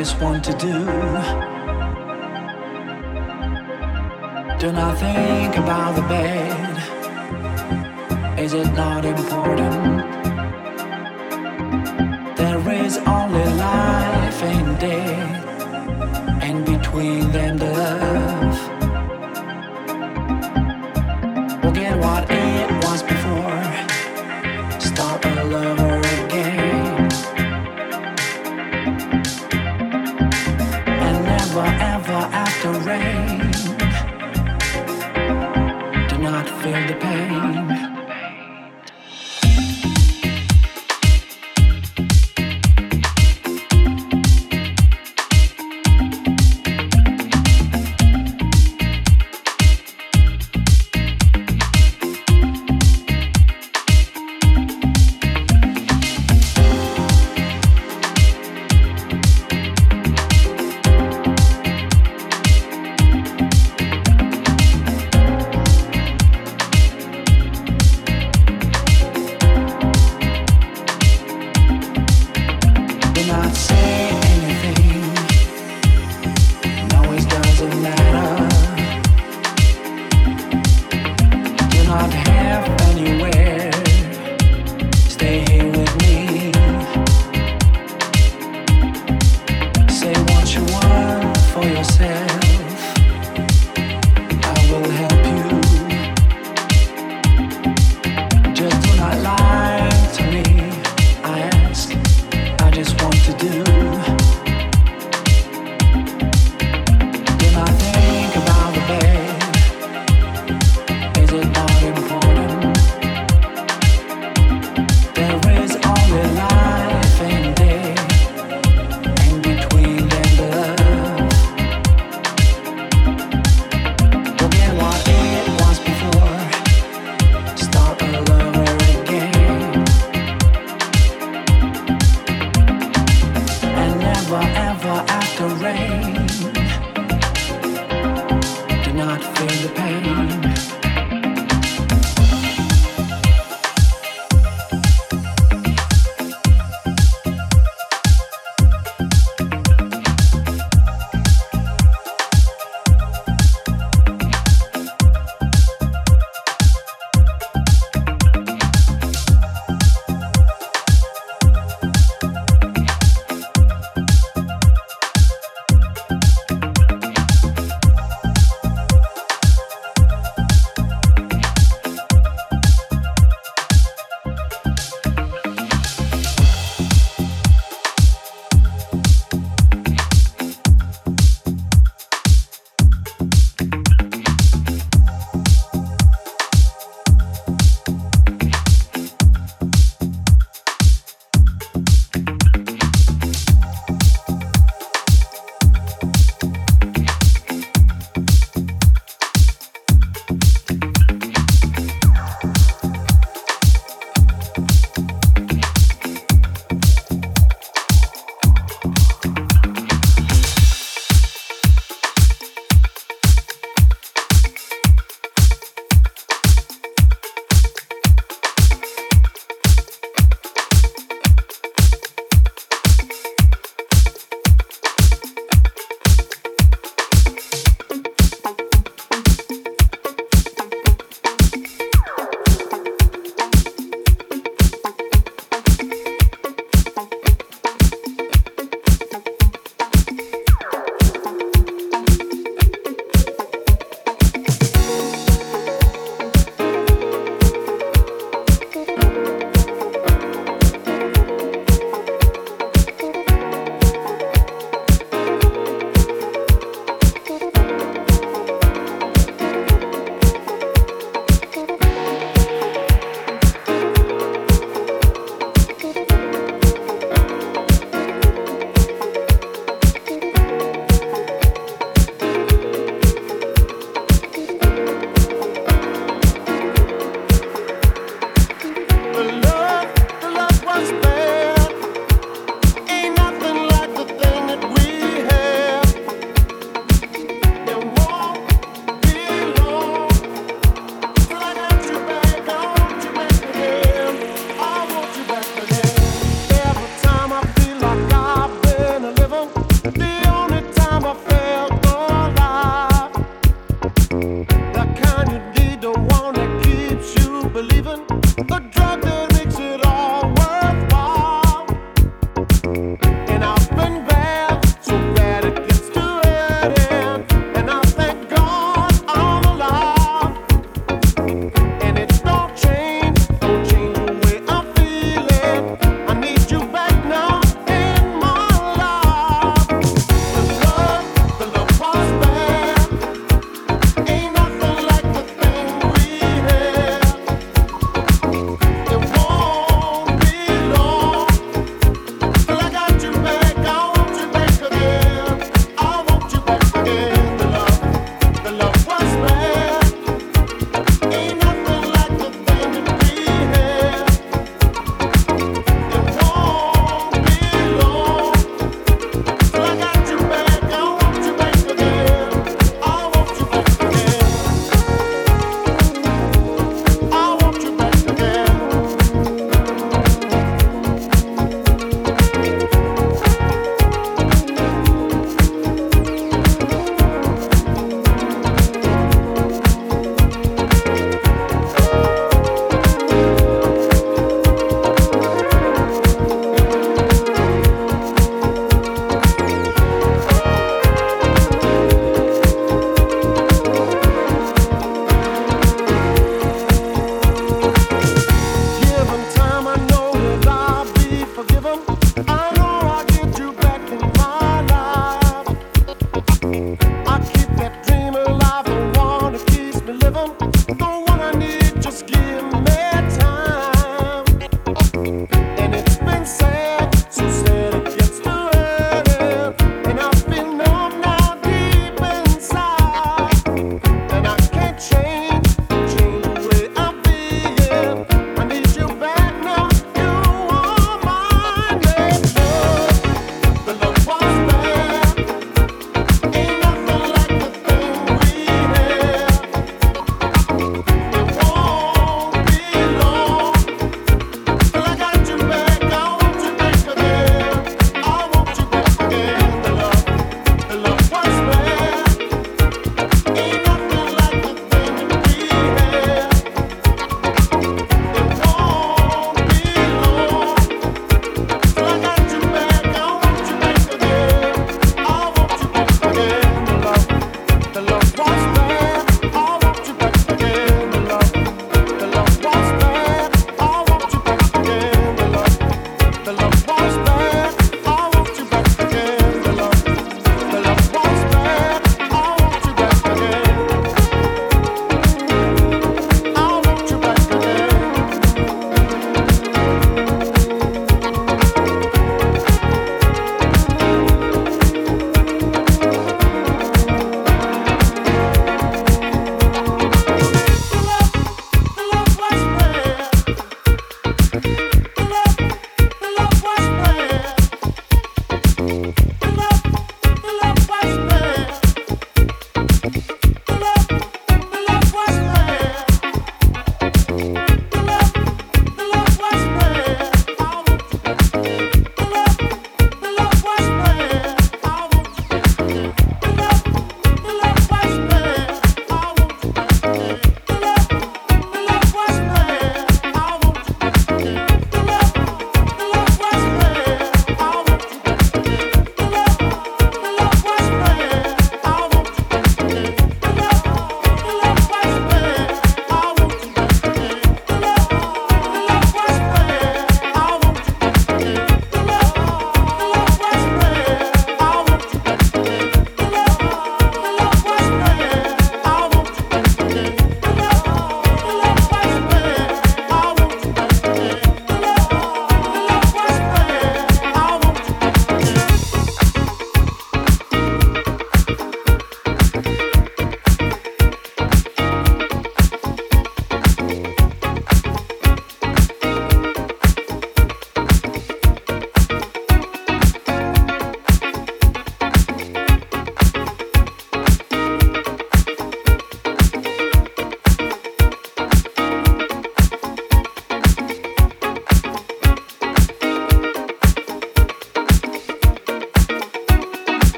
just want to do. Do not think about the bed. Is it not important? There is only life and death, and between them the love.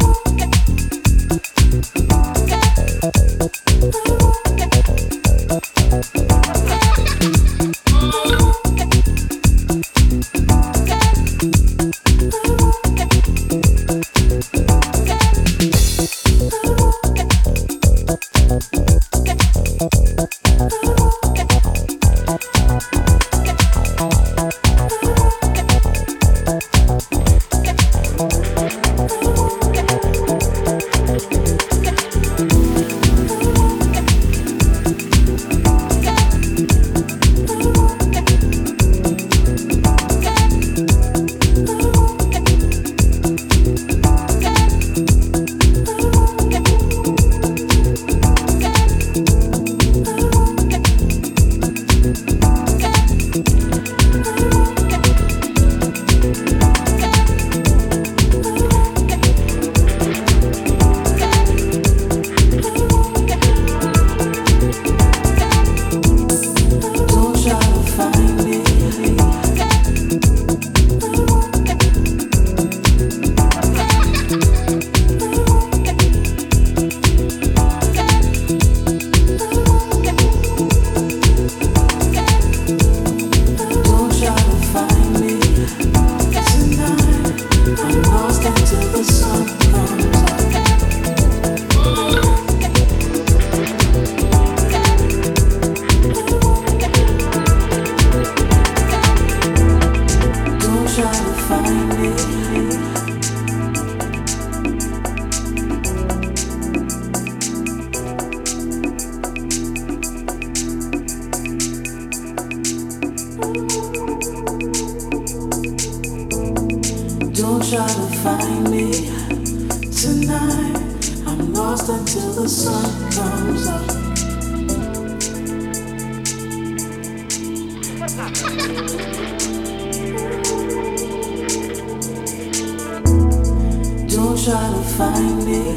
you. try to find me tonight. I'm lost until the sun comes up. Don't try to find me